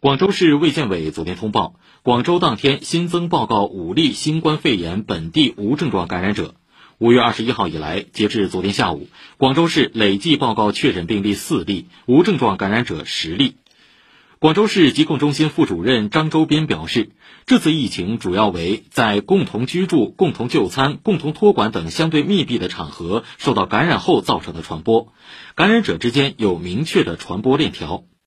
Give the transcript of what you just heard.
广州市卫健委昨天通报，广州当天新增报告五例新冠肺炎本地无症状感染者。五月二十一号以来，截至昨天下午，广州市累计报告确诊病例四例，无症状感染者十例。广州市疾控中心副主任张周斌表示，这次疫情主要为在共同居住、共同就餐、共同托管等相对密闭的场合受到感染后造成的传播，感染者之间有明确的传播链条。